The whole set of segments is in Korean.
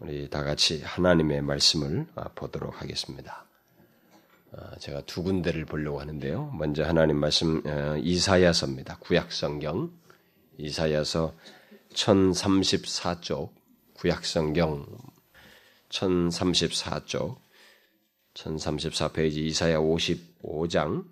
우리 다 같이 하나님의 말씀을 보도록 하겠습니다. 제가 두 군데를 보려고 하는데요. 먼저 하나님 말씀 이사야서입니다. 구약 성경 이사야서 1034쪽 구약 성경 1034쪽 1034페이지 이사야 55장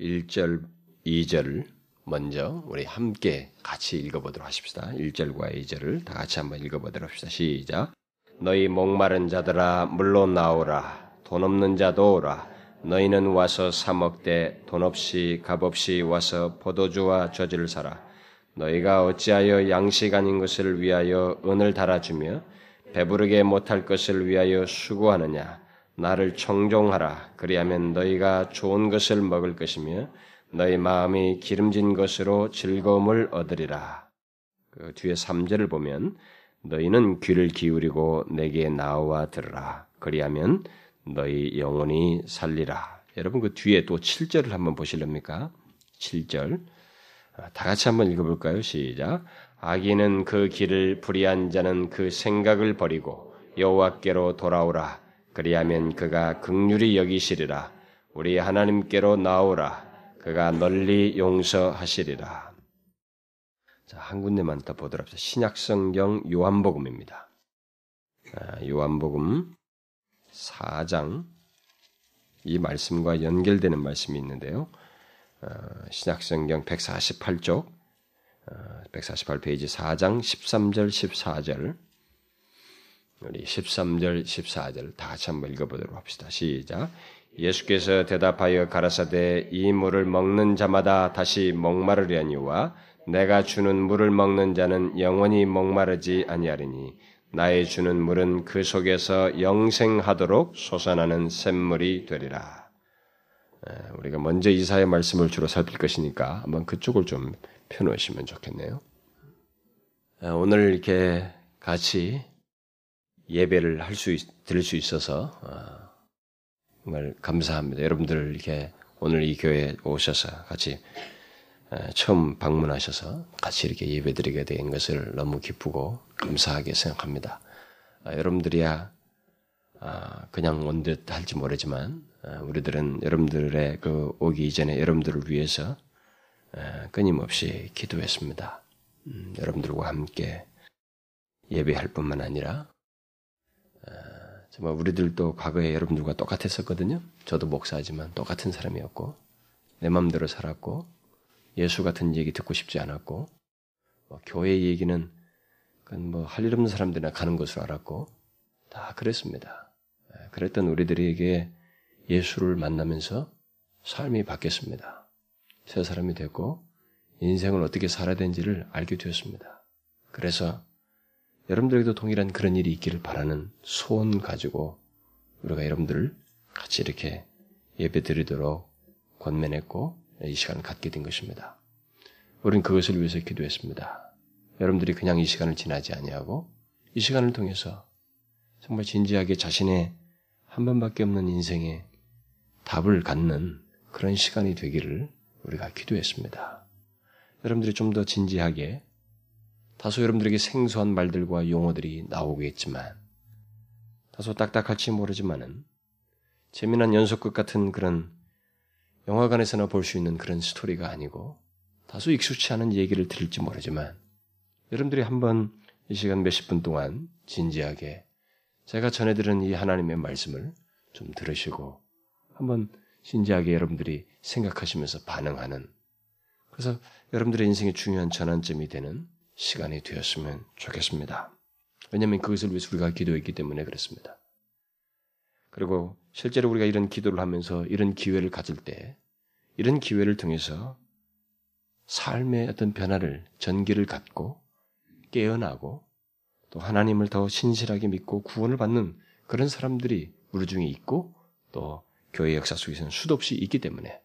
1절 2절을 먼저 우리 함께 같이 읽어보도록 하십시다. 1절과 2절을 다 같이 한번 읽어보도록 합시다. 시작. 너희 목마른 자들아 물로 나오라. 돈 없는 자도 오라. 너희는 와서 사 먹되 돈 없이 값 없이 와서 포도주와 저지를 사라. 너희가 어찌하여 양식 아닌 것을 위하여 은을 달아주며 배부르게 못할 것을 위하여 수고하느냐. 나를 청종하라. 그리하면 너희가 좋은 것을 먹을 것이며 너희 마음이 기름진 것으로 즐거움을 얻으리라. 그 뒤에 3절을 보면 너희는 귀를 기울이고 내게 나와 들으라. 그리하면 너희 영혼이 살리라. 여러분 그 뒤에 또 7절을 한번 보실렵니까? 7절. 아, 다 같이 한번 읽어볼까요? 시작. 아기는 그 길을 불의한 자는 그 생각을 버리고 여호와께로 돌아오라. 그리하면 그가 극률이 여기시리라. 우리 하나님께로 나오라. 그가 널리 용서하시리라. 자, 한 군데만 더 보도록 합시다. 신약성경 요한복음입니다. 아, 요한복음 4장 이 말씀과 연결되는 말씀이 있는데요. 아, 신약성경 148쪽 148페이지 4장 13절 14절 우리 13절 14절 다 같이 한번 읽어보도록 합시다. 시작. 예수께서 대답하여 가라사대 이 물을 먹는 자마다 다시 목마르려니와 내가 주는 물을 먹는 자는 영원히 목마르지 아니하리니 나의 주는 물은 그 속에서 영생하도록 솟아나는 샘물이 되리라. 우리가 먼저 이사의 말씀을 주로 살필 것이니까 한번 그쪽을 좀 펴놓으시면 좋겠네요. 오늘 이렇게 같이 예배를 할 수, 들을 수 있어서 어, 정말 감사합니다. 여러분들 이렇게 오늘 이 교회에 오셔서 같이 처음 방문하셔서 같이 이렇게 예배드리게 된 것을 너무 기쁘고 감사하게 생각합니다. 아, 여러분들이야 아, 그냥 온 듯 할지 모르지만 아, 우리들은 여러분들의 그 오기 이전에 여러분들을 위해서 끊임없이 기도했습니다. 음, 여러분들과 함께 예배할 뿐만 아니라 정말 우리들도 과거에 여러분들과 똑같았었거든요. 저도 목사지만 똑같은 사람이었고 내 마음대로 살았고 예수 같은 얘기 듣고 싶지 않았고 뭐 교회 얘기는 뭐할 일 없는 사람들이나 가는 것으로 알았고 다 그랬습니다. 예, 그랬던 우리들에게 예수를 만나면서 삶이 바뀌었습니다. 새 사람이 됐고 인생을 어떻게 살아야 되는지를 알게 되었습니다. 그래서 여러분들에게도 동일한 그런 일이 있기를 바라는 소원 가지고 우리가 여러분들을 같이 이렇게 예배 드리도록 권면했고 이 시간을 갖게 된 것입니다. 우리는 그것을 위해서 기도했습니다. 여러분들이 그냥 이 시간을 지나지 아니하고 이 시간을 통해서 정말 진지하게 자신의 한 번밖에 없는 인생에 답을 갖는 그런 시간이 되기를 우리가 기도했습니다. 여러분들이 좀 더 진지하게 다소 여러분들에게 생소한 말들과 용어들이 나오겠지만, 다소 딱딱할지 모르지만은, 재미난 연속극 같은 그런 영화관에서나 볼 수 있는 그런 스토리가 아니고, 다소 익숙치 않은 얘기를 들을지 모르지만, 여러분들이 한번 이 시간 몇십 분 동안 진지하게 제가 전해드린 이 하나님의 말씀을 좀 들으시고, 한번 진지하게 여러분들이 생각하시면서 반응하는, 그래서 여러분들의 인생의 중요한 전환점이 되는 시간이 되었으면 좋겠습니다. 왜냐하면 그것을 위해서 우리가 기도했기 때문에 그렇습니다. 그리고 실제로 우리가 이런 기도를 하면서 이런 기회를 가질 때 이런 기회를 통해서 삶의 어떤 변화를 전기를 갖고 깨어나고 또 하나님을 더 신실하게 믿고 구원을 받는 그런 사람들이 우리 중에 있고 또 교회 역사 속에서는 수도 없이 있기 때문에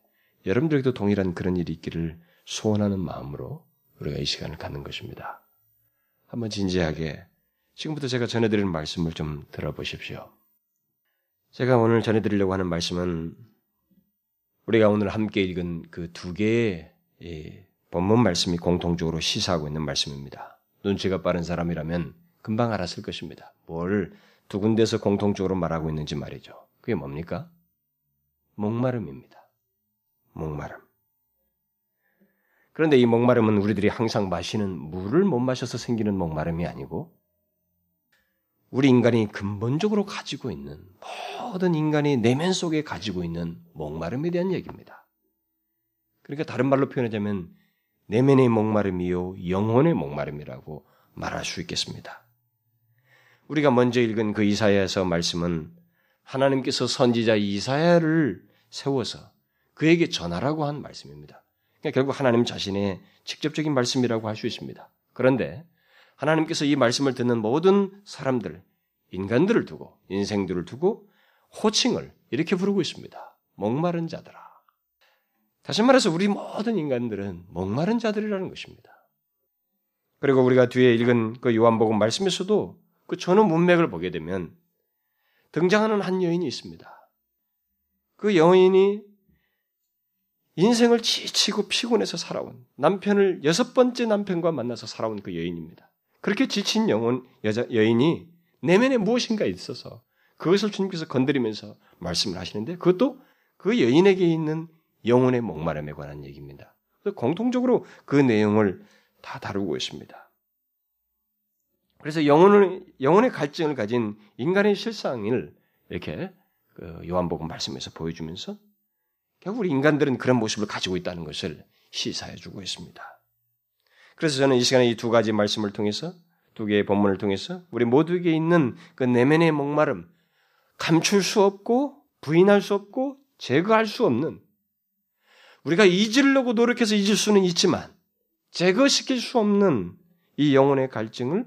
여러분들에게도 동일한 그런 일이 있기를 소원하는 마음으로 우리가 이 시간을 갖는 것입니다. 한번 진지하게 지금부터 제가 전해드리는 말씀을 좀 들어보십시오. 제가 오늘 전해드리려고 하는 말씀은 우리가 오늘 함께 읽은 그 두 개의 본문 말씀이 공통적으로 시사하고 있는 말씀입니다. 눈치가 빠른 사람이라면 금방 알았을 것입니다. 뭘 두 군데서 공통적으로 말하고 있는지 말이죠. 그게 뭡니까? 목마름입니다. 목마름. 그런데 이 목마름은 우리들이 항상 마시는 물을 못 마셔서 생기는 목마름이 아니고 우리 인간이 근본적으로 가지고 있는 모든 인간이 내면 속에 가지고 있는 목마름에 대한 얘기입니다. 그러니까 다른 말로 표현하자면 내면의 목마름이요 영혼의 목마름이라고 말할 수 있겠습니다. 우리가 먼저 읽은 그 이사야에서 말씀은 하나님께서 선지자 이사야를 세워서 그에게 전하라고 한 말씀입니다. 그러니까 결국 하나님 자신의 직접적인 말씀이라고 할 수 있습니다. 그런데 하나님께서 이 말씀을 듣는 모든 사람들, 인간들을 두고, 인생들을 두고 호칭을 이렇게 부르고 있습니다. 목마른 자들아. 다시 말해서 우리 모든 인간들은 목마른 자들이라는 것입니다. 그리고 우리가 뒤에 읽은 그 요한복음 말씀에서도 그 전후 문맥을 보게 되면 등장하는 한 여인이 있습니다. 그 여인이 인생을 지치고 피곤해서 살아온 남편을 여섯 번째 남편과 만나서 살아온 그 여인입니다. 그렇게 지친 영혼 여자 여인이 내면에 무엇인가 있어서 그것을 주님께서 건드리면서 말씀을 하시는데 그것도 그 여인에게 있는 영혼의 목마름에 관한 얘기입니다. 공통적으로 그 내용을 다 다루고 있습니다. 그래서 영혼을, 영혼의 갈증을 가진 인간의 실상을 이렇게 그 요한복음 말씀에서 보여주면서 결국 우리 인간들은 그런 모습을 가지고 있다는 것을 시사해 주고 있습니다. 그래서 저는 이 시간에 이 두 가지 말씀을 통해서 두 개의 본문을 통해서 우리 모두에게 있는 그 내면의 목마름, 감출 수 없고 부인할 수 없고 제거할 수 없는 우리가 잊으려고 노력해서 잊을 수는 있지만 제거시킬 수 없는 이 영혼의 갈증을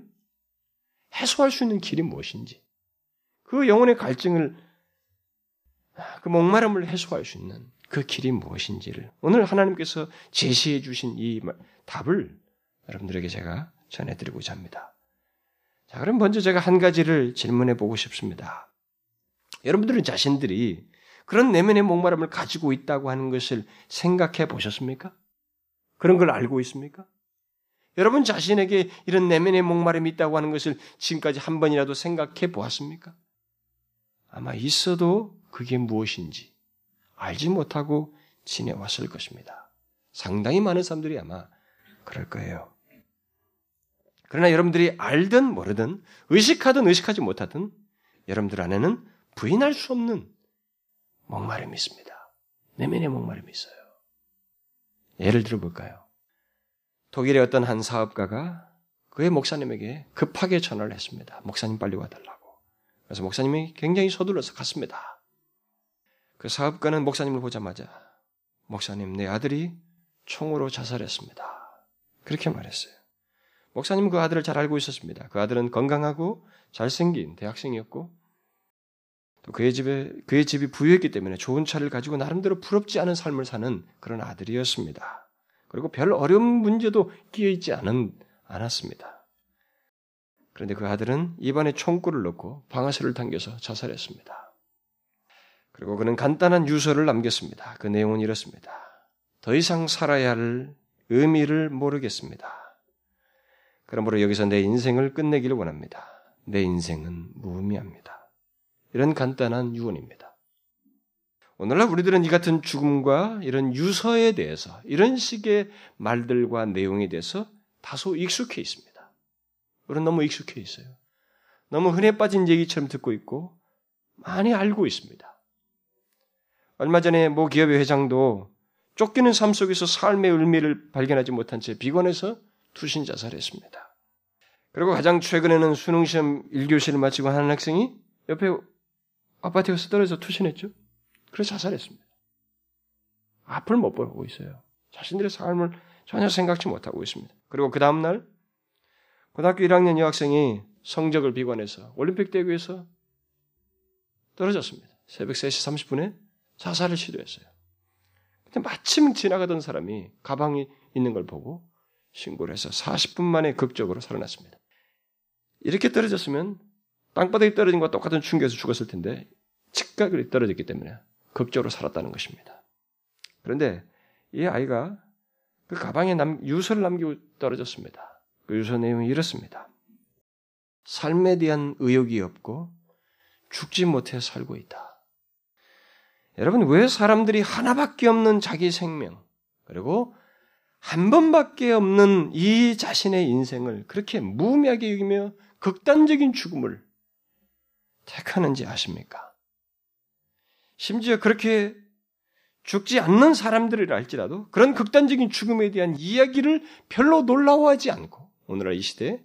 해소할 수 있는 길이 무엇인지 그 영혼의 갈증을 그 목마름을 해소할 수 있는 그 길이 무엇인지를 오늘 하나님께서 제시해 주신 이 답을 여러분들에게 제가 전해드리고자 합니다. 자, 그럼 먼저 제가 한 가지를 질문해 보고 싶습니다. 여러분들은 자신들이 그런 내면의 목마름을 가지고 있다고 하는 것을 생각해 보셨습니까? 그런 걸 알고 있습니까? 여러분 자신에게 이런 내면의 목마름이 있다고 하는 것을 지금까지 한 번이라도 생각해 보았습니까? 아마 있어도 그게 무엇인지 알지 못하고 지내왔을 것입니다. 상당히 많은 사람들이 아마 그럴 거예요. 그러나 여러분들이 알든 모르든 의식하든 의식하지 못하든 여러분들 안에는 부인할 수 없는 목마름이 있습니다. 내면의 목마름이 있어요. 예를 들어 볼까요? 독일의 어떤 한 사업가가 그의 목사님에게 급하게 전화를 했습니다. 목사님 빨리 와달라고. 그래서 목사님이 굉장히 서둘러서 갔습니다. 그 사업가는 목사님을 보자마자 목사님 내 아들이 총으로 자살했습니다. 그렇게 말했어요. 목사님은 그 아들을 잘 알고 있었습니다. 그 아들은 건강하고 잘생긴 대학생이었고 또 그의 집에 그의 집이 부유했기 때문에 좋은 차를 가지고 나름대로 부럽지 않은 삶을 사는 그런 아들이었습니다. 그리고 별 어려운 문제도 끼어 있지 않은 않았습니다. 그런데 그 아들은 입안에 총구를 넣고 방아쇠를 당겨서 자살했습니다. 그리고 그는 간단한 유서를 남겼습니다. 그 내용은 이렇습니다. 더 이상 살아야 할 의미를 모르겠습니다. 그러므로 여기서 내 인생을 끝내기를 원합니다. 내 인생은 무의미합니다. 이런 간단한 유언입니다. 오늘날 우리들은 이 같은 죽음과 이런 유서에 대해서 이런 식의 말들과 내용에 대해서 다소 익숙해 있습니다. 우리는 너무 익숙해 있어요. 너무 흔해 빠진 얘기처럼 듣고 있고 많이 알고 있습니다. 얼마 전에 모 기업의 회장도 쫓기는 삶 속에서 삶의 의미를 발견하지 못한 채 비관해서 투신 자살했습니다. 그리고 가장 최근에는 수능시험 1교시를 마치고 하는 학생이 옆에 아파트에 서 떨어져 투신했죠. 그래서 자살했습니다. 앞을 못 보고 있어요. 자신들의 삶을 전혀 생각지 못하고 있습니다. 그리고 그 다음날 고등학교 1학년 여학생이 성적을 비관해서 올림픽 대회에서 떨어졌습니다. 새벽 3시 30분에 자살을 시도했어요. 근데 마침 지나가던 사람이 가방이 있는 걸 보고 신고를 해서 40분 만에 극적으로 살아났습니다. 이렇게 떨어졌으면 땅바닥에 떨어진 것과 똑같은 충격에서 죽었을 텐데 즉각으로 떨어졌기 때문에 극적으로 살았다는 것입니다. 그런데 이 아이가 그 가방에 남, 유서를 남기고 떨어졌습니다. 그 유서 내용이 이렇습니다. 삶에 대한 의욕이 없고 죽지 못해 살고 있다. 여러분, 왜 사람들이 하나밖에 없는 자기 생명, 그리고 한 번밖에 없는 이 자신의 인생을 그렇게 무의미하게 여기며 극단적인 죽음을 택하는지 아십니까? 심지어 그렇게 죽지 않는 사람들이라 할지라도 그런 극단적인 죽음에 대한 이야기를 별로 놀라워하지 않고 오늘날 이 시대에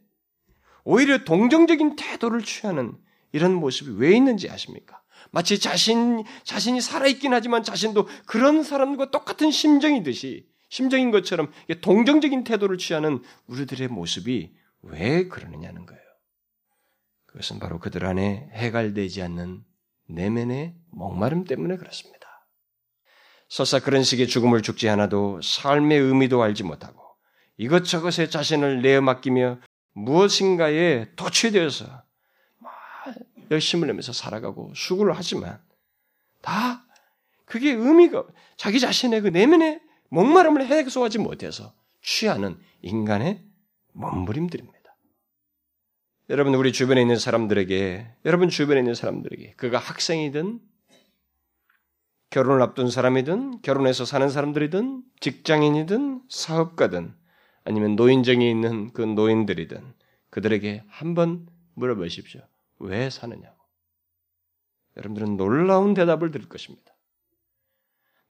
오히려 동정적인 태도를 취하는 이런 모습이 왜 있는지 아십니까? 마치 자신, 자신이 살아 있긴 하지만 자신도 그런 사람과 똑같은 심정이듯이, 심정인 것처럼 동정적인 태도를 취하는 우리들의 모습이 왜 그러느냐는 거예요. 그것은 바로 그들 안에 해갈되지 않는 내면의 목마름 때문에 그렇습니다. 설사 그런 식의 죽음을 죽지 않아도 삶의 의미도 알지 못하고 이것저것에 자신을 내어 맡기며 무엇인가에 도취되어서 열심을 내면서 살아가고 수고를 하지만 다 그게 의미가 자기 자신의 그 내면의 목마름을 해소하지 못해서 취하는 인간의 몸부림들입니다. 여러분 우리 주변에 있는 사람들에게 여러분 주변에 있는 사람들에게 그가 학생이든 결혼을 앞둔 사람이든 결혼해서 사는 사람들이든 직장인이든 사업가든 아니면 노인정에 있는 그 노인들이든 그들에게 한번 물어보십시오. 왜 사느냐고. 여러분들은 놀라운 대답을 들을 것입니다.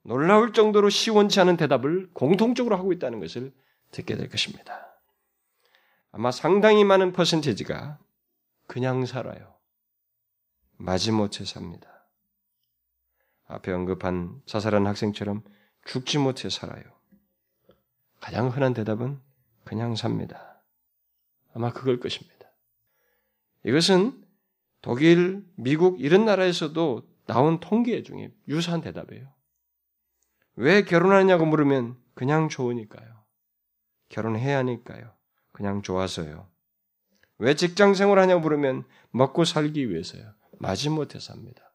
놀라울 정도로 시원치 않은 대답을 공통적으로 하고 있다는 것을 듣게 될 것입니다. 아마 상당히 많은 퍼센테지가 그냥 살아요. 마지못해 삽니다. 앞에 언급한 자살한 학생처럼 죽지 못해 살아요. 가장 흔한 대답은 그냥 삽니다. 아마 그걸 것입니다. 이것은 독일, 미국 이런 나라에서도 나온 통계 중에 유사한 대답이에요. 왜 결혼하냐고 물으면 그냥 좋으니까요. 결혼해야 하니까요. 그냥 좋아서요. 왜 직장 생활 하냐고 물으면 먹고 살기 위해서요. 마지못해 삽니다.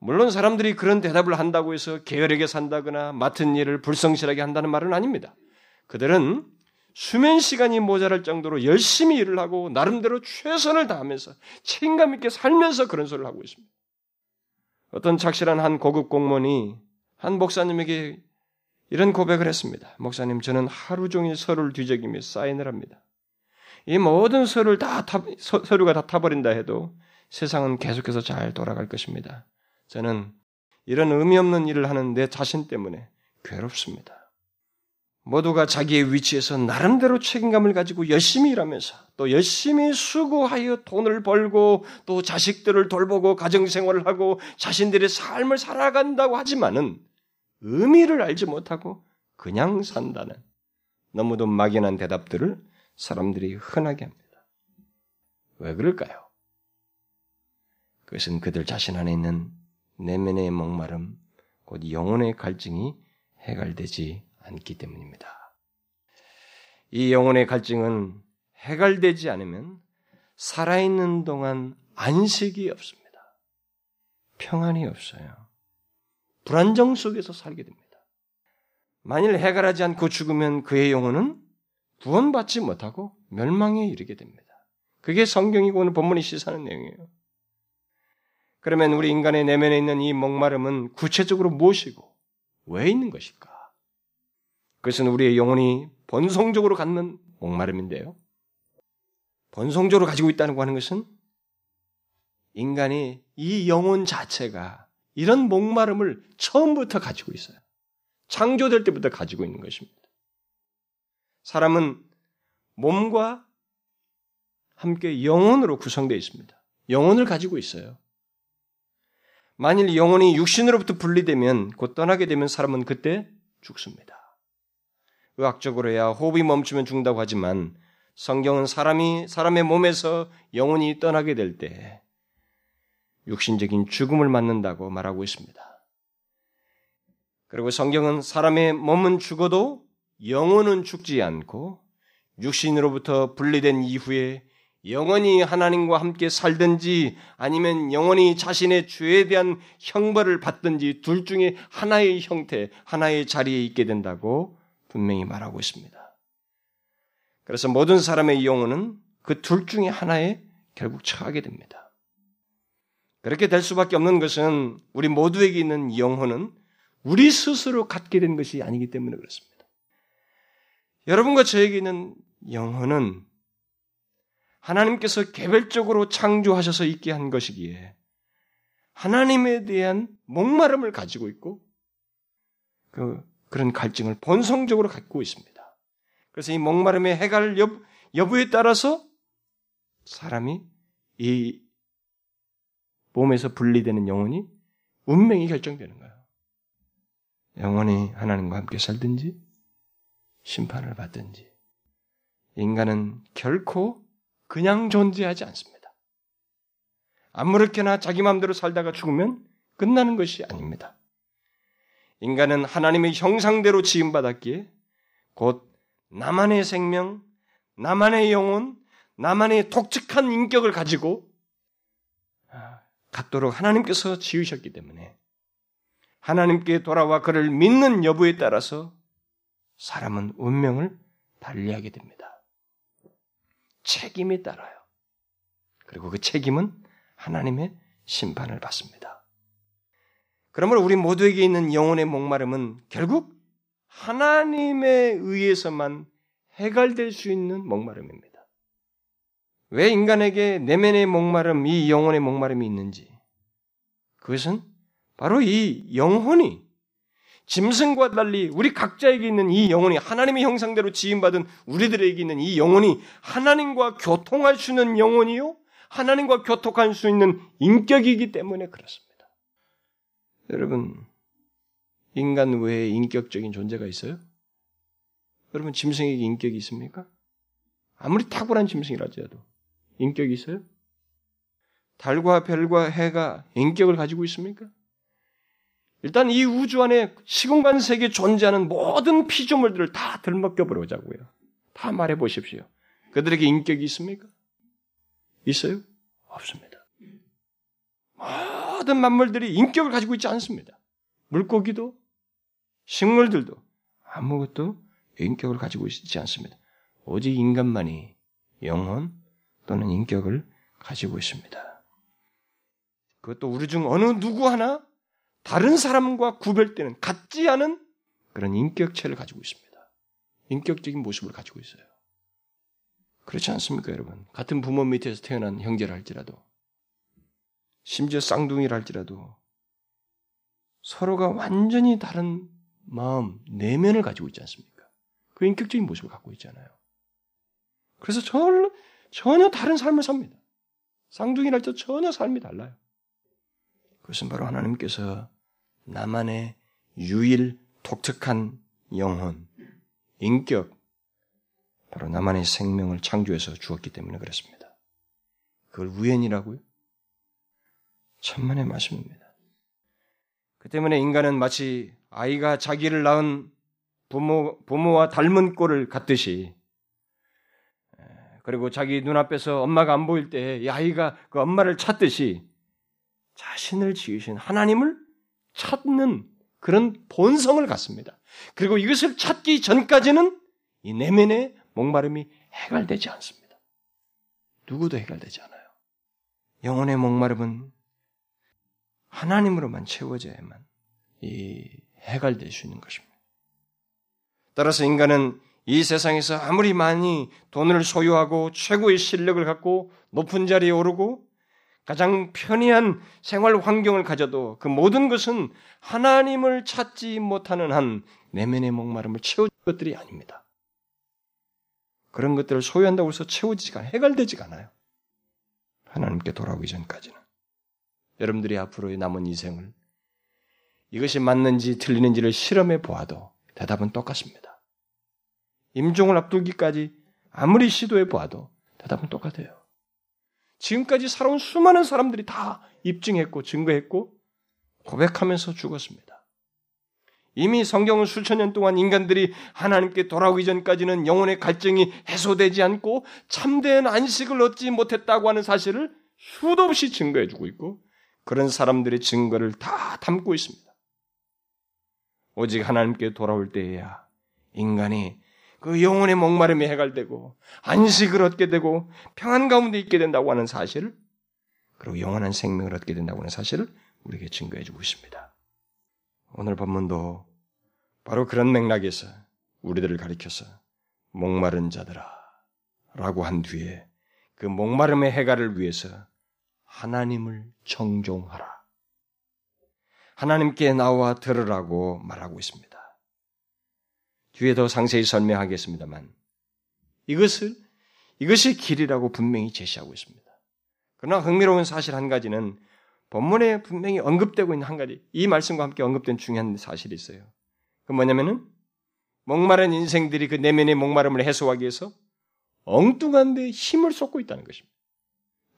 물론 사람들이 그런 대답을 한다고 해서 게으르게 산다거나 맡은 일을 불성실하게 한다는 말은 아닙니다. 그들은 수면 시간이 모자랄 정도로 열심히 일을 하고 나름대로 최선을 다하면서 책임감 있게 살면서 그런 소리를 하고 있습니다. 어떤 착실한 한 고급 공무원이 한 목사님에게 이런 고백을 했습니다. 목사님, 저는 하루 종일 서류를 뒤적이며 사인을 합니다. 이 모든 서류를 다 타, 서류가 다 타버린다 해도 세상은 계속해서 잘 돌아갈 것입니다. 저는 이런 의미 없는 일을 하는 내 자신 때문에 괴롭습니다. 모두가 자기의 위치에서 나름대로 책임감을 가지고 열심히 일하면서 또 열심히 수고하여 돈을 벌고 또 자식들을 돌보고 가정생활을 하고 자신들의 삶을 살아간다고 하지만은 의미를 알지 못하고 그냥 산다는 너무도 막연한 대답들을 사람들이 흔하게 합니다. 왜 그럴까요? 그것은 그들 자신 안에 있는 내면의 목마름, 곧 영혼의 갈증이 해갈되지 않기 때문입니다. 이 영혼의 갈증은 해갈되지 않으면 살아있는 동안 안식이 없습니다. 평안이 없어요. 불안정 속에서 살게 됩니다. 만일 해갈하지 않고 죽으면 그의 영혼은 구원받지 못하고 멸망에 이르게 됩니다. 그게 성경이고 오늘 본문이 시사하는 내용이에요. 그러면 우리 인간의 내면에 있는 이 목마름은 구체적으로 무엇이고 왜 있는 것일까? 그것은 우리의 영혼이 본성적으로 갖는 목마름인데요. 본성적으로 가지고 있다는 하는 것은 인간이 이 영혼 자체가 이런 목마름을 처음부터 가지고 있어요. 창조될 때부터 가지고 있는 것입니다. 사람은 몸과 함께 영혼으로 구성되어 있습니다. 영혼을 가지고 있어요. 만일 영혼이 육신으로부터 분리되면 곧 떠나게 되면 사람은 그때 죽습니다. 의학적으로야 호흡이 멈추면 죽는다고 하지만 성경은 사람이 사람의 몸에서 영혼이 떠나게 될 때 육신적인 죽음을 맞는다고 말하고 있습니다. 그리고 성경은 사람의 몸은 죽어도 영혼은 죽지 않고 육신으로부터 분리된 이후에 영원히 하나님과 함께 살든지 아니면 영원히 자신의 죄에 대한 형벌을 받든지 둘 중에 하나의 형태, 하나의 자리에 있게 된다고 분명히 말하고 있습니다. 그래서 모든 사람의 영혼은 그 둘 중에 하나에 결국 처하게 됩니다. 그렇게 될 수밖에 없는 것은 우리 모두에게 있는 영혼은 우리 스스로 갖게 된 것이 아니기 때문에 그렇습니다. 여러분과 저에게 있는 영혼은 하나님께서 개별적으로 창조하셔서 있게 한 것이기에 하나님에 대한 목마름을 가지고 있고 그 그런 갈증을 본성적으로 갖고 있습니다. 그래서 이 목마름의 해갈 여부에 따라서 사람이 이 몸에서 분리되는 영혼이 운명이 결정되는 거예요. 영혼이 하나님과 함께 살든지 심판을 받든지 인간은 결코 그냥 존재하지 않습니다. 아무렇게나 자기 마음대로 살다가 죽으면 끝나는 것이 아닙니다. 인간은 하나님의 형상대로 지음받았기에 곧 나만의 생명, 나만의 영혼, 나만의 독특한 인격을 가지고 아, 갖도록 하나님께서 지으셨기 때문에 하나님께 돌아와 그를 믿는 여부에 따라서 사람은 운명을 달리하게 됩니다. 책임이 따라요. 그리고 그 책임은 하나님의 심판을 받습니다. 그러므로 우리 모두에게 있는 영혼의 목마름은 결국 하나님에 의해서만 해결될 수 있는 목마름입니다. 왜 인간에게 내면의 목마름, 이 영혼의 목마름이 있는지. 그것은 바로 이 영혼이 짐승과 달리 우리 각자에게 있는 이 영혼이 하나님의 형상대로 지음받은 우리들에게 있는 이 영혼이 하나님과 교통할 수 있는 영혼이요. 하나님과 교통할 수 있는 인격이기 때문에 그렇습니다. 여러분, 인간 외에 인격적인 존재가 있어요? 여러분, 짐승에게 인격이 있습니까? 아무리 탁월한 짐승이라지라도 인격이 있어요? 달과 별과 해가 인격을 가지고 있습니까? 일단 이 우주 안에 시공간 세계에 존재하는 모든 피조물들을 다 들먹겨 보자고요. 다 말해 보십시오. 그들에게 인격이 있습니까? 있어요? 없습니다. 모든 만물들이 인격을 가지고 있지 않습니다. 물고기도 식물들도 아무것도 인격을 가지고 있지 않습니다. 오직 인간만이 영혼 또는 인격을 가지고 있습니다. 그것도 우리 중 어느 누구 하나 다른 사람과 구별되는 같지 않은 그런 인격체를 가지고 있습니다. 인격적인 모습을 가지고 있어요. 그렇지 않습니까, 여러분? 같은 부모 밑에서 태어난 형제라 할지라도, 심지어 쌍둥이라 할지라도, 서로가 완전히 다른 마음, 내면을 가지고 있지 않습니까? 그 인격적인 모습을 갖고 있잖아요. 그래서 전혀, 다른 삶을 삽니다. 쌍둥이랄 때 전혀 삶이 달라요. 그것은 바로 하나님께서 나만의 유일 독특한 영혼, 인격, 바로 나만의 생명을 창조해서 주었기 때문에 그렇습니다. 그걸 우연이라고요? 천만의 말씀입니다. 그 때문에 인간은 마치 아이가 자기를 낳은 부모, 부모와 닮은 꼴을 갖듯이 그리고 자기 눈앞에서 엄마가 안 보일 때 이 아이가 그 엄마를 찾듯이 자신을 지으신 하나님을 찾는 그런 본성을 갖습니다. 그리고 이것을 찾기 전까지는 이 내면의 목마름이 해결되지 않습니다. 누구도 해결되지 않아요. 영혼의 목마름은 하나님으로만 채워져야만 이 해결될 수 있는 것입니다. 따라서 인간은 이 세상에서 아무리 많이 돈을 소유하고 최고의 실력을 갖고 높은 자리에 오르고 가장 편리한 생활 환경을 가져도 그 모든 것은 하나님을 찾지 못하는 한 내면의 목마름을 채워줄 것들이 아닙니다. 그런 것들을 소유한다고 해서 채워지지가 해결되지가 않아요. 하나님께 돌아오기 전까지는. 여러분들이 앞으로의 남은 인생을 이것이 맞는지 틀리는지를 실험해 보아도 대답은 똑같습니다. 임종을 앞두기까지 아무리 시도해 보아도 대답은 똑같아요. 지금까지 살아온 수많은 사람들이 다 입증했고 증거했고 고백하면서 죽었습니다. 이미 성경은 수천 년 동안 인간들이 하나님께 돌아오기 전까지는 영혼의 갈증이 해소되지 않고 참된 안식을 얻지 못했다고 하는 사실을 수도 없이 증거해주고 있고 그런 사람들의 증거를 다 담고 있습니다. 오직 하나님께 돌아올 때에야 인간이 그 영혼의 목마름이 해갈되고 안식을 얻게 되고 평안 가운데 있게 된다고 하는 사실을 그리고 영원한 생명을 얻게 된다고 하는 사실을 우리에게 증거해 주고 있습니다. 오늘 본문도 바로 그런 맥락에서 우리들을 가리켜서 목마른 자들아 라고 한 뒤에 그 목마름의 해가를 위해서 하나님을 정종하라. 하나님께 나와 들으라고 말하고 있습니다. 뒤에 더 상세히 설명하겠습니다만 이것을 이것이 길이라고 분명히 제시하고 있습니다. 그러나 흥미로운 사실 한 가지는 본문에 분명히 언급되고 있는 한 가지 이 말씀과 함께 언급된 중요한 사실이 있어요. 그 뭐냐면은 목마른 인생들이 그 내면의 목마름을 해소하기 위해서 엉뚱한 데 힘을 쏟고 있다는 것입니다.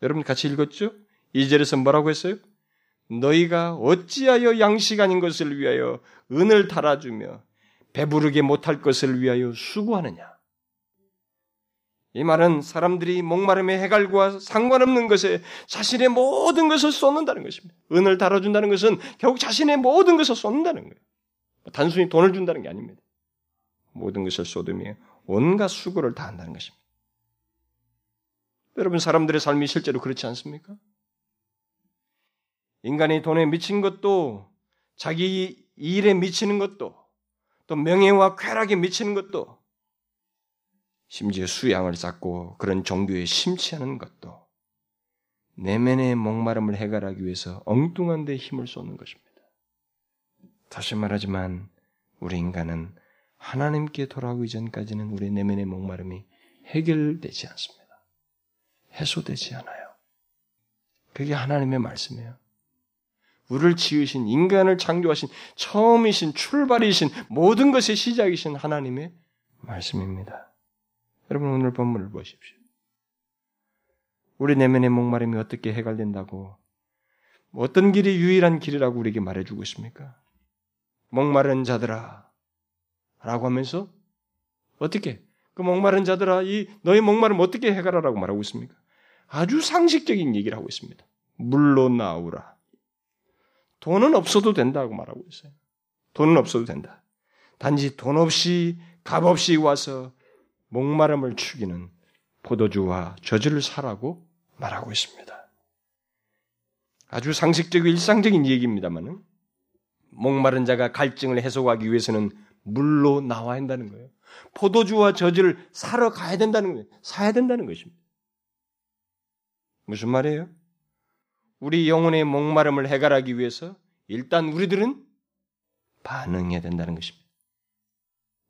여러분 같이 읽었죠? 이절에서 뭐라고 했어요? 너희가 어찌하여 양식 아닌 것을 위하여 은을 달아주며 배부르게 못할 것을 위하여 수고하느냐? 이 말은 사람들이 목마름의 해갈과 상관없는 것에 자신의 모든 것을 쏟는다는 것입니다. 은을 달아준다는 것은 결국 자신의 모든 것을 쏟는다는 거예요. 단순히 돈을 준다는 게 아닙니다. 모든 것을 쏟으며 온갖 수고를 다 한다는 것입니다. 여러분, 사람들의 삶이 실제로 그렇지 않습니까? 인간이 돈에 미친 것도 자기 일에 미치는 것도 또 명예와 쾌락에 미치는 것도 심지어 수양을 쌓고 그런 종교에 심취하는 것도 내면의 목마름을 해결하기 위해서 엉뚱한 데 힘을 쏟는 것입니다. 다시 말하지만 우리 인간은 하나님께 돌아오기 전까지는 우리 내면의 목마름이 해결되지 않습니다. 해소되지 않아요. 그게 하나님의 말씀이에요. 우리를 지으신 인간을 창조하신 처음이신 출발이신 모든 것의 시작이신 하나님의 말씀입니다. 여러분 오늘 본문을 보십시오. 우리 내면의 목마름이 어떻게 해결된다고 어떤 길이 유일한 길이라고 우리에게 말해주고 있습니까? 목마른 자들아 라고 하면서 어떻게 그 목마른 자들아 이 너희 목마름 어떻게 해결하라고 말하고 있습니까? 아주 상식적인 얘기를 하고 있습니다. 물로 나오라. 돈은 없어도 된다고 말하고 있어요. 돈은 없어도 된다. 단지 돈 없이 값 없이 와서 목마름을 죽이는 포도주와 저주를 사라고 말하고 있습니다. 아주 상식적이고 일상적인 얘기입니다만은 목마른 자가 갈증을 해소하기 위해서는 물로 나와야 한다는 거예요. 포도주와 저주를 사러 가야 된다는 거예요. 사야 된다는 것입니다. 무슨 말이에요? 우리 영혼의 목마름을 해결하기 위해서 일단 우리들은 반응해야 된다는 것입니다.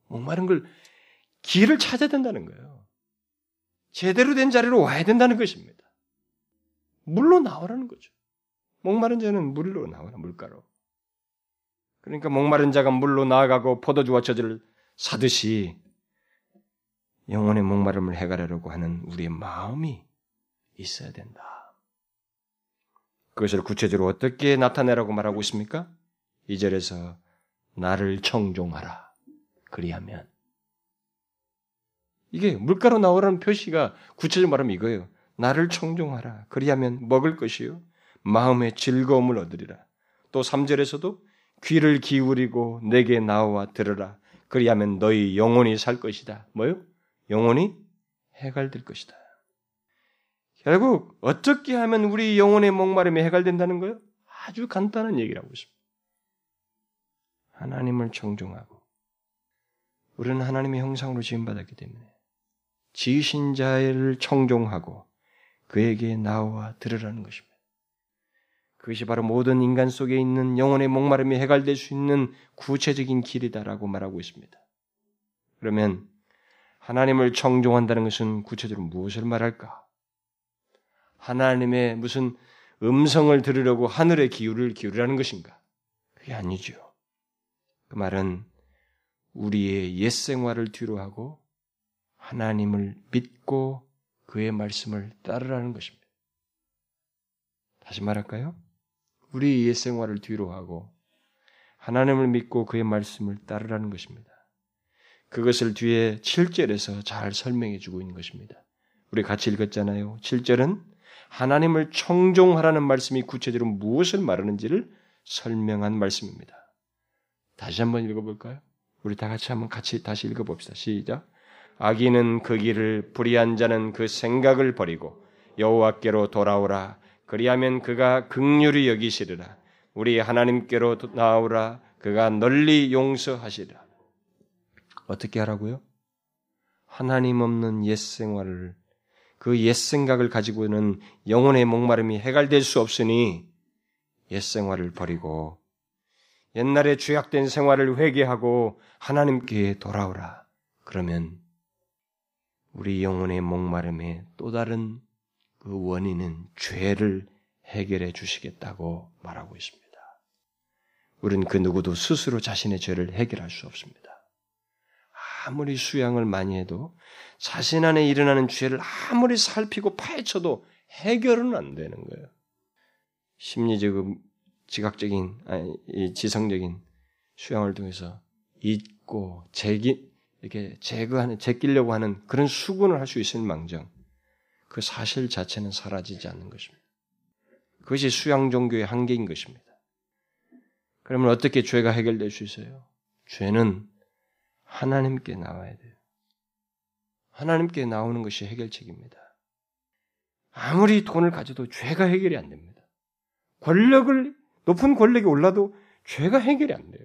목마른 걸 길을 찾아야 된다는 거예요. 제대로 된 자리로 와야 된다는 것입니다. 물로 나오라는 거죠. 목마른 자는 물로 나오라 물가로. 그러니까 목마른 자가 물로 나아가고 포도주와 저주를 사듯이 영혼의 목마름을 해결하려고 하는 우리의 마음이 있어야 된다. 그것을 구체적으로 어떻게 나타내라고 말하고 있습니까? 이 절에서 나를 청종하라. 그리하면 이게 물가로 나오라는 표시가 구체적으로 말하면 이거예요. 나를 청종하라. 그리하면 먹을 것이요. 마음의 즐거움을 얻으리라. 또 3절에서도 귀를 기울이고 내게 나와 들으라. 그리하면 너희 영혼이 살 것이다. 뭐요? 영혼이 해갈될 것이다. 결국 어떻게 하면 우리 영혼의 목마름이 해결된다는 거예요? 아주 간단한 얘기라고 있습니다. 하나님을 청종하고 우리는 하나님의 형상으로 지음받았기 때문에 지으신 자를 청종하고 그에게 나와 들으라는 것입니다. 그것이 바로 모든 인간 속에 있는 영혼의 목마름이 해결될 수 있는 구체적인 길이다라고 말하고 있습니다. 그러면 하나님을 청종한다는 것은 구체적으로 무엇을 말할까? 하나님의 무슨 음성을 들으려고 하늘의 기울을 기울이라는 것인가? 그게 아니죠. 그 말은 우리의 옛 생활을 뒤로하고 하나님을 믿고 그의 말씀을 따르라는 것입니다. 다시 말할까요? 우리 옛 생활을 뒤로하고 하나님을 믿고 그의 말씀을 따르라는 것입니다. 그것을 뒤에 7절에서 잘 설명해 주고 있는 것입니다. 우리 같이 읽었잖아요. 7절은 하나님을 청종하라는 말씀이 구체적으로 무엇을 말하는지를 설명한 말씀입니다. 다시 한번 읽어볼까요? 우리 다 같이 한번 같이 다시 읽어봅시다. 시작. 악인은 그 길을 불의한 자는 그 생각을 버리고 여호와께로 돌아오라 그리하면 그가 극률이 여기시리라 우리 하나님께로 나오라 그가 널리 용서하시리라 어떻게 하라고요? 하나님 없는 옛 생활을 그 옛 생각을 가지고는 영혼의 목마름이 해갈될 수 없으니 옛 생활을 버리고 옛날에 죄악된 생활을 회개하고 하나님께 돌아오라. 그러면 우리 영혼의 목마름의 또 다른 그 원인은 죄를 해결해 주시겠다고 말하고 있습니다. 우리는 그 누구도 스스로 자신의 죄를 해결할 수 없습니다. 아무리 수양을 많이 해도 자신 안에 일어나는 죄를 아무리 살피고 파헤쳐도 해결은 안 되는 거예요. 심리적, 지각적인, 아니, 지성적인 수양을 통해서 잊고 제기, 이렇게 제거하는, 제끼려고 하는 그런 수군을 할 수 있을 망정, 그 사실 자체는 사라지지 않는 것입니다. 그것이 수양 종교의 한계인 것입니다. 그러면 어떻게 죄가 해결될 수 있어요? 죄는 하나님께 나와야 돼요. 하나님께 나오는 것이 해결책입니다. 아무리 돈을 가져도 죄가 해결이 안 됩니다. 권력을, 높은 권력이 올라도 죄가 해결이 안 돼요.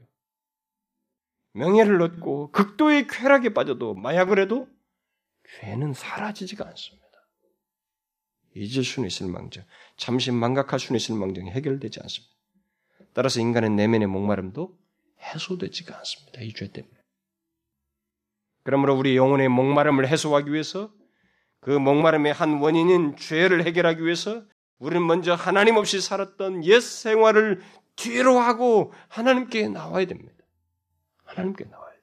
명예를 얻고 극도의 쾌락에 빠져도 마약을 해도 죄는 사라지지가 않습니다. 잊을 수는 있을 망정, 잠시 망각할 수는 있을 망정이 해결되지 않습니다. 따라서 인간의 내면의 목마름도 해소되지가 않습니다. 이 죄 때문에. 그러므로 우리 영혼의 목마름을 해소하기 위해서 그 목마름의 한 원인인 죄를 해결하기 위해서 우리는 먼저 하나님 없이 살았던 옛 생활을 뒤로 하고 하나님께 나와야 됩니다. 하나님께 나와야 돼.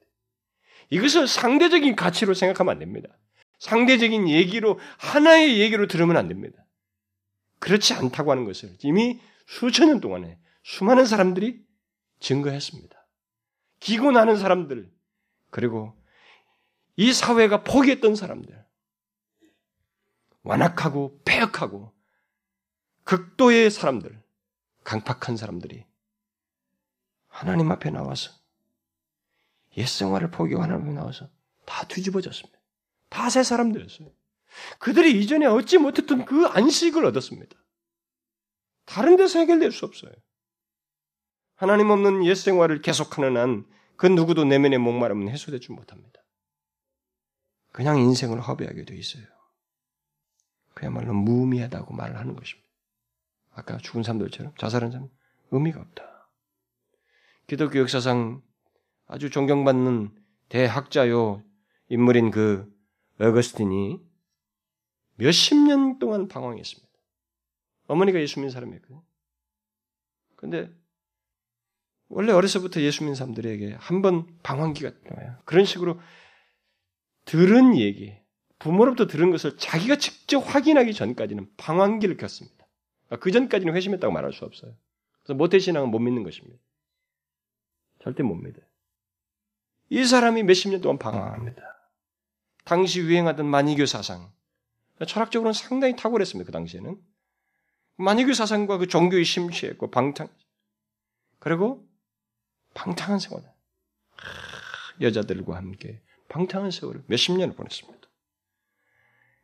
이것을 상대적인 가치로 생각하면 안 됩니다. 상대적인 얘기로 하나의 얘기로 들으면 안 됩니다. 그렇지 않다고 하는 것을 이미 수천 년 동안에 수많은 사람들이 증거했습니다. 기고 나는 사람들 그리고 이 사회가 포기했던 사람들, 완악하고 폐역하고 극도의 사람들, 강팍한 사람들이 하나님 앞에 나와서 옛 생활을 포기하고 하나님 앞에 나와서 다 뒤집어졌습니다. 다 새 사람들이었어요. 그들이 이전에 얻지 못했던 그 안식을 얻었습니다. 다른 데서 해결될 수 없어요. 하나님 없는 옛 생활을 계속하는 한 그 누구도 내면의 목마름은 해소되지 못합니다. 그냥 인생을 허비하게 돼 있어요. 그야말로 무의미하다고 말을 하는 것입니다. 아까 죽은 사람들처럼 자살한 사람 의미가 없다. 기독교 역사상 아주 존경받는 대학자요 인물인 그 어거스틴이 몇십 년 동안 방황했습니다. 어머니가 예수 믿는 사람이었거든요. 근데 원래 어려서부터 예수 믿는 사람들에게 한 번 방황기가 나와요. 그런 식으로 들은 얘기, 부모로부터 들은 것을 자기가 직접 확인하기 전까지는 방황기를 겪습니다. 그러니까 그 전까지는 회심했다고 말할 수 없어요. 그래서 모태신앙은 못 믿는 것입니다. 절대 못 믿어요. 이 사람이 몇십 년 동안 방황합니다. 당시 유행하던 만이교 사상, 철학적으로는 상당히 탁월했습니다. 그 당시에는. 만이교 사상과 그 종교에 심취했고, 방탕, 그리고 방탕한 생활. 여자들과 함께 방탕한 세월을 몇십 년을 보냈습니다.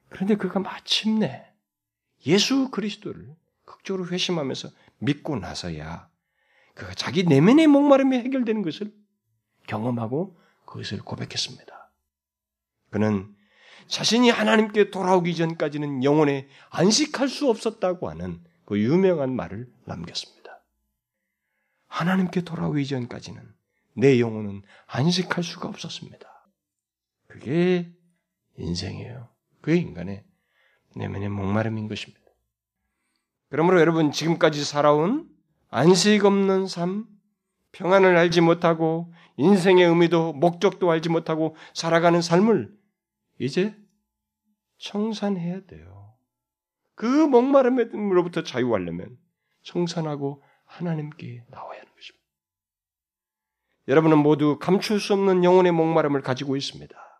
그런데 그가 마침내 예수 그리스도를 극적으로 회심하면서 믿고 나서야 그가 자기 내면의 목마름이 해결되는 것을 경험하고 그것을 고백했습니다. 그는 자신이 하나님께 돌아오기 전까지는 영혼에 안식할 수 없었다고 하는 그 유명한 말을 남겼습니다. 하나님께 돌아오기 전까지는 내 영혼은 안식할 수가 없었습니다. 그게 인생이에요. 그게 인간의 내면의 목마름인 것입니다. 그러므로 여러분 지금까지 살아온 안식 없는 삶, 평안을 알지 못하고 인생의 의미도 목적도 알지 못하고 살아가는 삶을 이제 청산해야 돼요. 그 목마름으로부터 자유하려면 청산하고 하나님께 나와야 하는 것입니다. 여러분은 모두 감출 수 없는 영혼의 목마름을 가지고 있습니다.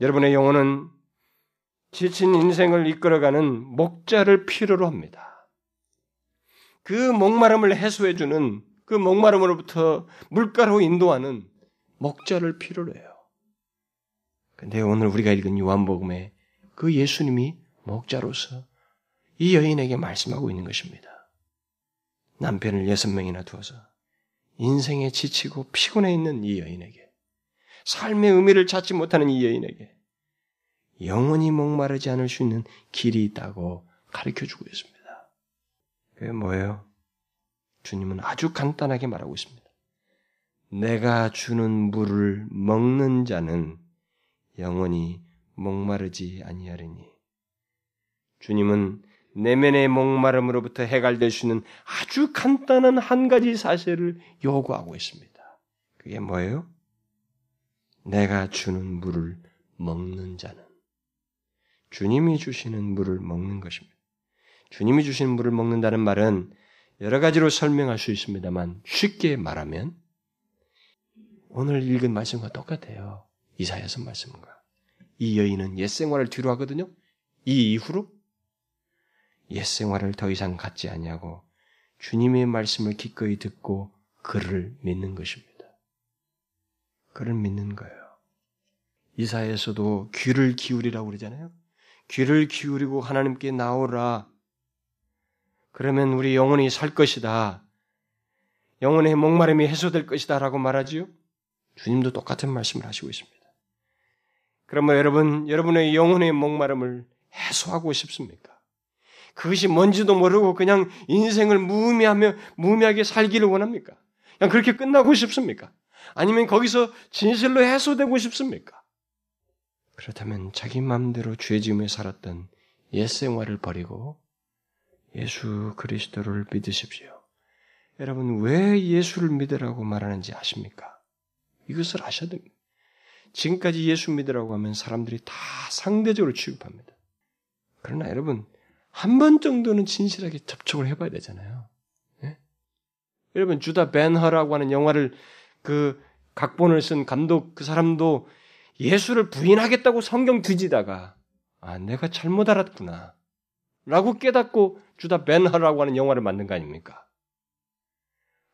여러분의 영혼은 지친 인생을 이끌어가는 목자를 필요로 합니다. 그 목마름을 해소해주는 그 목마름으로부터 물가로 인도하는 목자를 필요로 해요. 근데 오늘 우리가 읽은 요한복음에 그 예수님이 목자로서 이 여인에게 말씀하고 있는 것입니다. 남편을 여섯 명이나 두어서 인생에 지치고 피곤해 있는 이 여인에게 삶의 의미를 찾지 못하는 이 여인에게 영원히 목마르지 않을 수 있는 길이 있다고 가르쳐 주고 있습니다. 그게 뭐예요? 주님은 아주 간단하게 말하고 있습니다. 내가 주는 물을 먹는 자는 영원히 목마르지 아니하리니. 주님은 내면의 목마름으로부터 해갈될 수 있는 아주 간단한 한 가지 사실을 요구하고 있습니다. 그게 뭐예요? 내가 주는 물을 먹는 자는 주님이 주시는 물을 먹는 것입니다. 주님이 주신 물을 먹는다는 말은 여러 가지로 설명할 수 있습니다만 쉽게 말하면 오늘 읽은 말씀과 똑같아요. 이사야서 말씀과. 이 여인은 옛 생활을 뒤로 하거든요. 이 이후로 옛 생활을 더 이상 갖지 아니하고 주님의 말씀을 기꺼이 듣고 그를 믿는 것입니다. 그를 믿는 거예요. 이사에서도 귀를 기울이라고 그러잖아요. 귀를 기울이고 하나님께 나오라. 그러면 우리 영혼이 살 것이다. 영혼의 목마름이 해소될 것이다. 라고 말하지요. 주님도 똑같은 말씀을 하시고 있습니다. 그러면 여러분, 여러분의 영혼의 목마름을 해소하고 싶습니까? 그것이 뭔지도 모르고 그냥 인생을 무의미하며 무의미하게 살기를 원합니까? 그냥 그렇게 끝나고 싶습니까? 아니면 거기서 진실로 해소되고 싶습니까? 그렇다면 자기 마음대로 죄 지음에 살았던 옛 생활을 버리고 예수 그리스도를 믿으십시오. 여러분 왜 예수를 믿으라고 말하는지 아십니까? 이것을 아셔야 됩니다. 지금까지 예수 믿으라고 하면 사람들이 다 상대적으로 취급합니다. 그러나 여러분 한 번 정도는 진실하게 접촉을 해봐야 되잖아요. 네? 여러분 주다 벤허라고 하는 영화를 그 각본을 쓴 감독 그 사람도 예수를 부인하겠다고 성경 뒤지다가 아 내가 잘못 알았구나 라고 깨닫고 주다 벤허라고 하는 영화를 만든 거 아닙니까?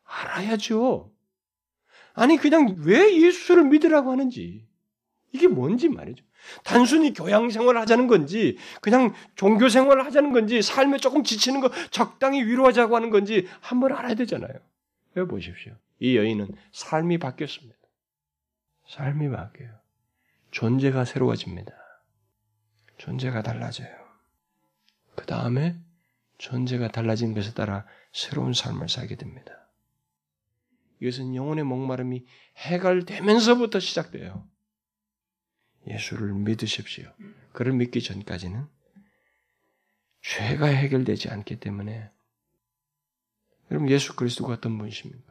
알아야죠. 아니 그냥 왜 예수를 믿으라고 하는지 이게 뭔지 말이죠. 단순히 교양 생활을 하자는 건지, 그냥 종교 생활을 하자는 건지, 삶에 조금 지치는 거 적당히 위로하자고 하는 건지 한번 알아야 되잖아요. 여 보십시오. 이 여인은 삶이 바뀌었습니다. 삶이 바뀌어요. 존재가 새로워집니다. 존재가 달라져요. 그 다음에 존재가 달라진 것에 따라 새로운 삶을 살게 됩니다. 이것은 영혼의 목마름이 해갈되면서부터 시작돼요. 예수를 믿으십시오. 그를 믿기 전까지는 죄가 해결되지 않기 때문에 여러분 예수 그리스도가 어떤 분이십니까?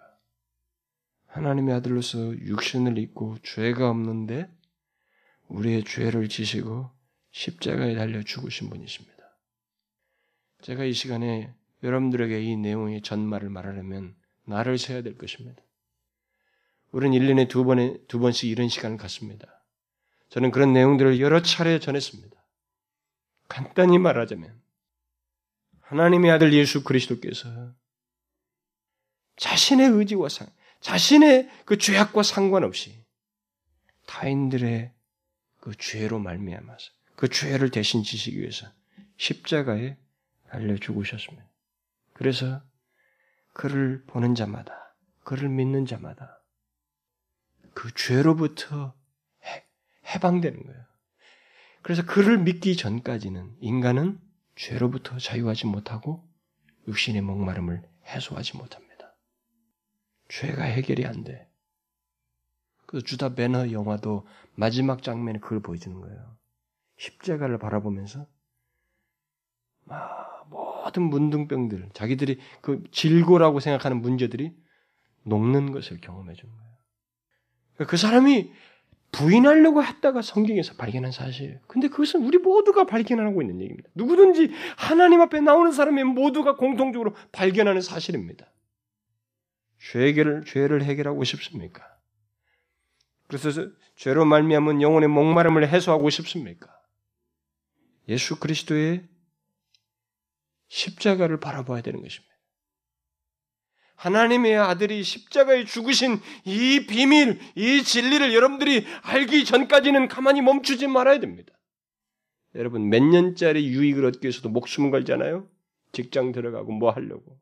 하나님의 아들로서 육신을 입고 죄가 없는데 우리의 죄를 지시고 십자가에 달려 죽으신 분이십니다. 제가 이 시간에 여러분들에게 이 내용의 전말을 말하려면 나를 세야 될 것입니다. 우리는 1년에 두 번에, 두 번씩 이런 시간을 갖습니다. 저는 그런 내용들을 여러 차례 전했습니다. 간단히 말하자면 하나님의 아들 예수 그리스도께서 자신의 의지와 상, 자신의 그 죄악과 상관없이 타인들의 그 죄로 말미암아서 그 죄를 대신 지시기 위해서 십자가에 달려 죽으셨습니다. 그래서 그를 보는 자마다, 그를 믿는 자마다 그 죄로부터 해 방되는 거예요. 그래서 그를 믿기 전까지는 인간은 죄로부터 자유하지 못하고 육신의 목마름을 해소하지 못합니다. 죄가 해결이 안 돼. 그 주다 베너 영화도 마지막 장면에 그걸 보여주는 거예요. 십자가를 바라보면서 막 모든 문둥병들, 자기들이 그 질고라고 생각하는 문제들이 녹는 것을 경험해 주는 거예요. 그 사람이 부인하려고 했다가 성경에서 발견한 사실이에요. 근데 그것은 우리 모두가 발견하고 있는 얘기입니다. 누구든지 하나님 앞에 나오는 사람이 모두가 공통적으로 발견하는 사실입니다. 죄를 죄를 해결하고 싶습니까? 그래서 죄로 말미암은 영혼의 목마름을 해소하고 싶습니까? 예수 그리스도의 십자가를 바라봐야 되는 것입니다. 하나님의 아들이 십자가에 죽으신 이 비밀, 이 진리를 여러분들이 알기 전까지는 가만히 멈추지 말아야 됩니다. 여러분, 몇 년짜리 유익을 얻기 위해서도 목숨 걸잖아요? 직장 들어가고 뭐 하려고.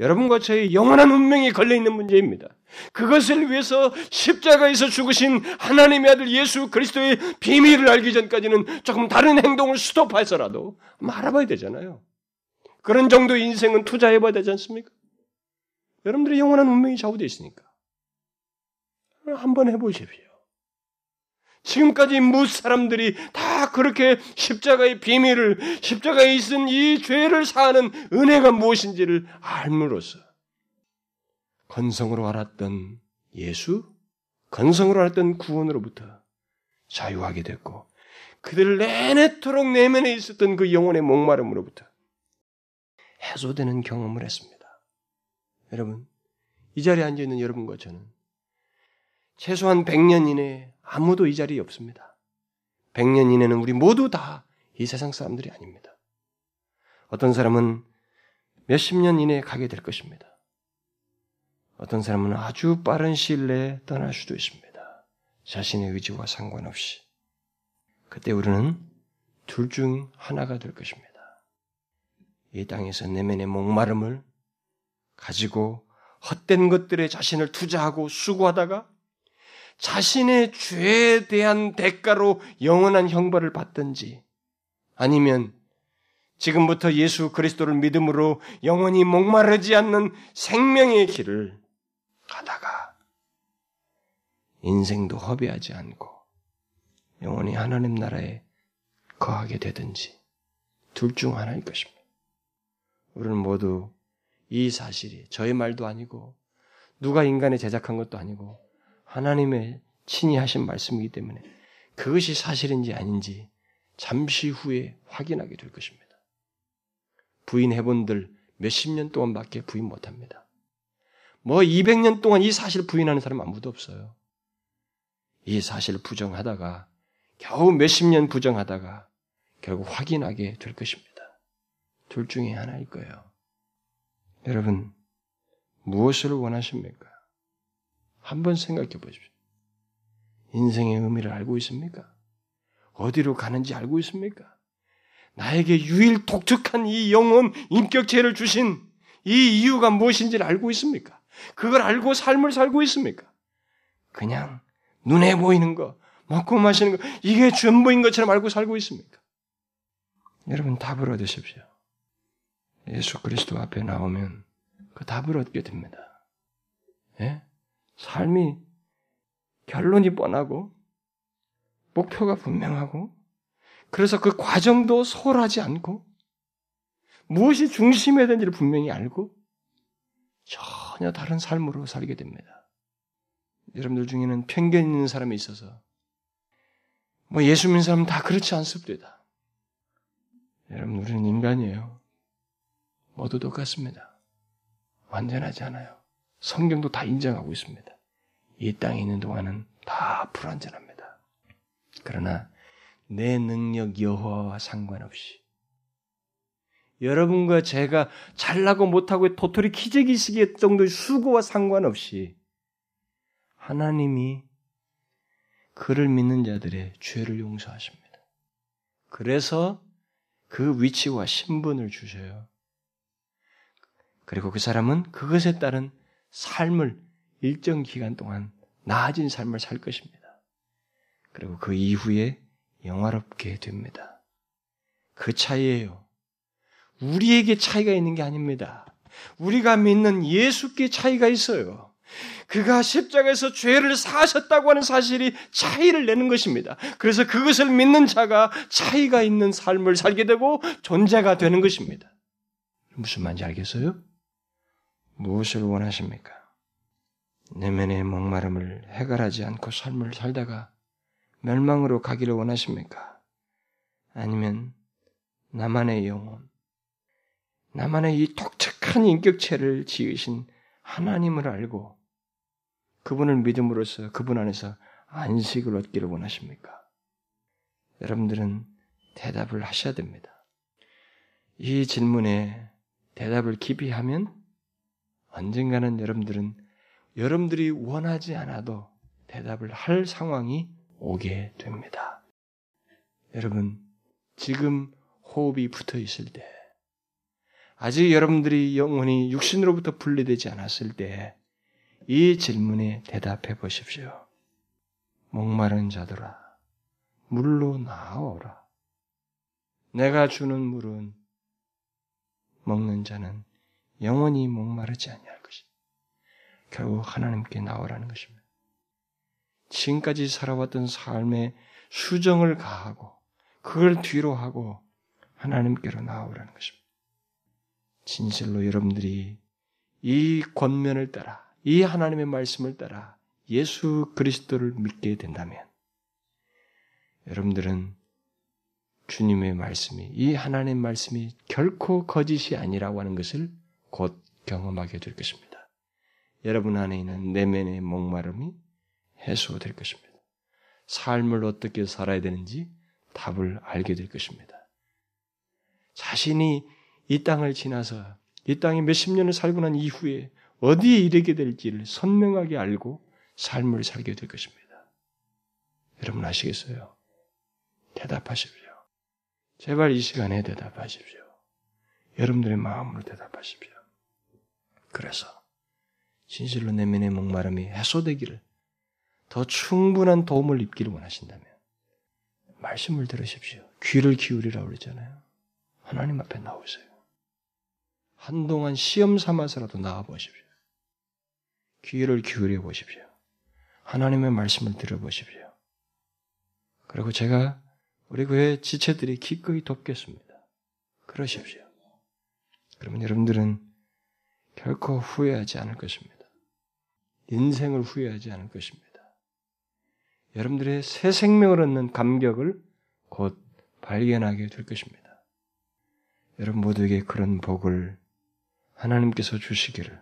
여러분과 저의 영원한 운명이 걸려 있는 문제입니다. 그것을 위해서 십자가에서 죽으신 하나님의 아들 예수 그리스도의 비밀을 알기 전까지는 조금 다른 행동을 스톱해서라도 알아봐야 되잖아요. 그런 정도의 인생은 투자해봐야 되지 않습니까? 여러분들의 영원한 운명이 좌우되어 있으니까. 한번 해보십시오. 지금까지 무 사람들이 다 그렇게 십자가의 비밀을, 십자가에 있은 이 죄를 사하는 은혜가 무엇인지를 알므로써 건성으로 알았던 예수, 건성으로 알았던 구원으로부터 자유하게 됐고, 그들 내내토록 내면에 있었던 그 영혼의 목마름으로부터 해소되는 경험을 했습니다. 여러분, 이 자리에 앉아있는 여러분과 저는 최소한 100년 이내에 아무도 이 자리에 없습니다. 100년 이내는 우리 모두 다 이 세상 사람들이 아닙니다. 어떤 사람은 몇십 년 이내에 가게 될 것입니다. 어떤 사람은 아주 빠른 시일 내에 떠날 수도 있습니다. 자신의 의지와 상관없이. 그때 우리는 둘 중 하나가 될 것입니다. 이 땅에서 내면의 목마름을 가지고 헛된 것들에 자신을 투자하고 수고하다가 자신의 죄에 대한 대가로 영원한 형벌을 받든지 아니면 지금부터 예수 그리스도를 믿음으로 영원히 목마르지 않는 생명의 길을 가다가 인생도 허비하지 않고 영원히 하나님 나라에 거하게 되든지 둘 중 하나일 것입니다. 우리는 모두 이 사실이 저의 말도 아니고 누가 인간에 제작한 것도 아니고 하나님의 친히 하신 말씀이기 때문에 그것이 사실인지 아닌지 잠시 후에 확인하게 될 것입니다. 부인해본들 몇십 년 동안밖에 부인 못합니다. 뭐 200년 동안 이 사실을 부인하는 사람 아무도 없어요. 이 사실을 부정하다가 겨우 몇십 년 부정하다가 결국 확인하게 될 것입니다. 둘 중에 하나일 거예요. 여러분, 무엇을 원하십니까? 한번 생각해 보십시오. 인생의 의미를 알고 있습니까? 어디로 가는지 알고 있습니까? 나에게 유일 독특한 이 영혼, 인격체를 주신 이 이유가 무엇인지를 알고 있습니까? 그걸 알고 삶을 살고 있습니까? 그냥 눈에 보이는 거, 먹고 마시는 거, 이게 전부인 것처럼 알고 살고 있습니까? 여러분 답을 얻으십시오. 예수 그리스도 앞에 나오면 그 답을 얻게 됩니다. 예? 삶이 결론이 뻔하고 목표가 분명하고 그래서 그 과정도 소홀하지 않고 무엇이 중심해야 되는지를 분명히 알고 전혀 다른 삶으로 살게 됩니다. 여러분들 중에는 편견 있는 사람이 있어서 뭐 예수 믿는 사람은 다 그렇지 않습니다. 여러분 우리는 인간이에요. 모두 똑같습니다. 완전하지 않아요. 성경도 다 인정하고 있습니다. 이 땅에 있는 동안은 다 불완전합니다. 그러나 내 능력 여호와와 상관없이 여러분과 제가 잘나고 못하고 도토리 키재기시기 정도의 수고와 상관없이 하나님이 그를 믿는 자들의 죄를 용서하십니다. 그래서 그 위치와 신분을 주셔요. 그리고 그 사람은 그것에 따른 삶을 일정 기간 동안 나아진 삶을 살 것입니다. 그리고 그 이후에 영화롭게 됩니다. 그 차이예요. 우리에게 차이가 있는 게 아닙니다. 우리가 믿는 예수께 차이가 있어요. 그가 십자가에서 죄를 사셨다고 하는 사실이 차이를 내는 것입니다. 그래서 그것을 믿는 자가 차이가 있는 삶을 살게 되고 존재가 되는 것입니다. 무슨 말인지 알겠어요? 무엇을 원하십니까? 내면의 목마름을 해결하지 않고 삶을 살다가 멸망으로 가기를 원하십니까? 아니면 나만의 영혼, 나만의 이 독특한 인격체를 지으신 하나님을 알고 그분을 믿음으로써 그분 안에서 안식을 얻기를 원하십니까? 여러분들은 대답을 하셔야 됩니다. 이 질문에 대답을 깊이 하면 언젠가는 여러분들은 여러분들이 원하지 않아도 대답을 할 상황이 오게 됩니다. 여러분, 지금 호흡이 붙어 있을 때, 아직 여러분들이 영혼이 육신으로부터 분리되지 않았을 때, 이 질문에 대답해 보십시오. 목마른 자들아, 물로 나오라. 내가 주는 물은 먹는 자는 영원히 목마르지 아니할 것이. 결국 하나님께 나오라는 것입니다. 지금까지 살아왔던 삶에 수정을 가하고 그걸 뒤로 하고 하나님께로 나오라는 것입니다. 진실로 여러분들이 이 권면을 따라 이 하나님의 말씀을 따라 예수 그리스도를 믿게 된다면 여러분들은 주님의 말씀이 이 하나님의 말씀이 결코 거짓이 아니라고 하는 것을 곧 경험하게 될 것입니다. 여러분 안에 있는 내면의 목마름이 해소될 것입니다. 삶을 어떻게 살아야 되는지 답을 알게 될 것입니다. 자신이 이 땅을 지나서 이 땅에 몇십 년을 살고 난 이후에 어디에 이르게 될지를 선명하게 알고 삶을 살게 될 것입니다. 여러분 아시겠어요? 대답하십시오. 제발 이 시간에 대답하십시오. 여러분들의 마음으로 대답하십시오. 그래서 진실로 내면의 목마름이 해소되기를 더 충분한 도움을 입기를 원하신다면 말씀을 들으십시오. 귀를 기울이라고 그러잖아요. 하나님 앞에 나오세요. 한동안 시험 삼아서라도 나와 보십시오. 귀를 기울여 보십시오. 하나님의 말씀을 들어보십시오. 그리고 제가 우리 교회 지체들이 기꺼이 돕겠습니다. 그러십시오. 그러면 여러분들은 결코 후회하지 않을 것입니다. 인생을 후회하지 않을 것입니다. 여러분들의 새 생명을 얻는 감격을 곧 발견하게 될 것입니다. 여러분 모두에게 그런 복을 하나님께서 주시기를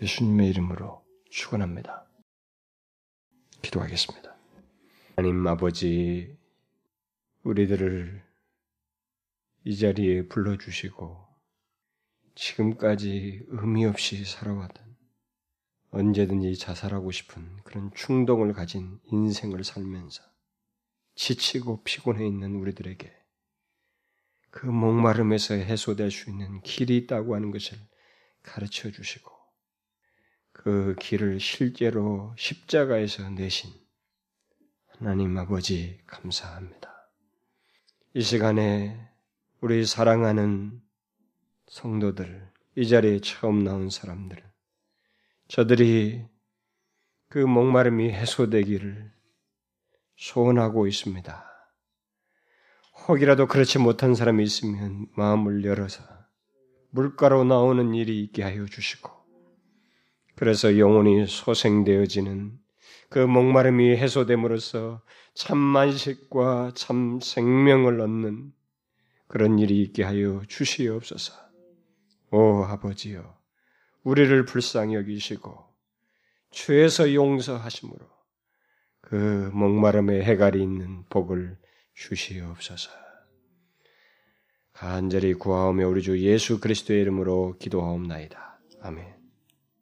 예수님의 이름으로 축원합니다. 기도하겠습니다. 하나님 아버지 우리들을 이 자리에 불러 주시고 지금까지 의미 없이 살아왔던 언제든지 자살하고 싶은 그런 충동을 가진 인생을 살면서 지치고 피곤해 있는 우리들에게 그 목마름에서 해소될 수 있는 길이 있다고 하는 것을 가르쳐 주시고 그 길을 실제로 십자가에서 내신 하나님 아버지 감사합니다. 이 시간에 우리 사랑하는 성도들, 이 자리에 처음 나온 사람들, 저들이 그 목마름이 해소되기를 소원하고 있습니다. 혹이라도 그렇지 못한 사람이 있으면 마음을 열어서 물가로 나오는 일이 있게 하여 주시고, 그래서 영혼이 소생되어지는 그 목마름이 해소됨으로써 참 만식과 참 생명을 얻는 그런 일이 있게 하여 주시옵소서. 오 아버지여, 우리를 불쌍히 여기시고 죄에서 용서하심으로 그 목마름의 해갈이 있는 복을 주시옵소서. 간절히 구하오며 우리 주 예수 그리스도의 이름으로 기도하옵나이다. 아멘.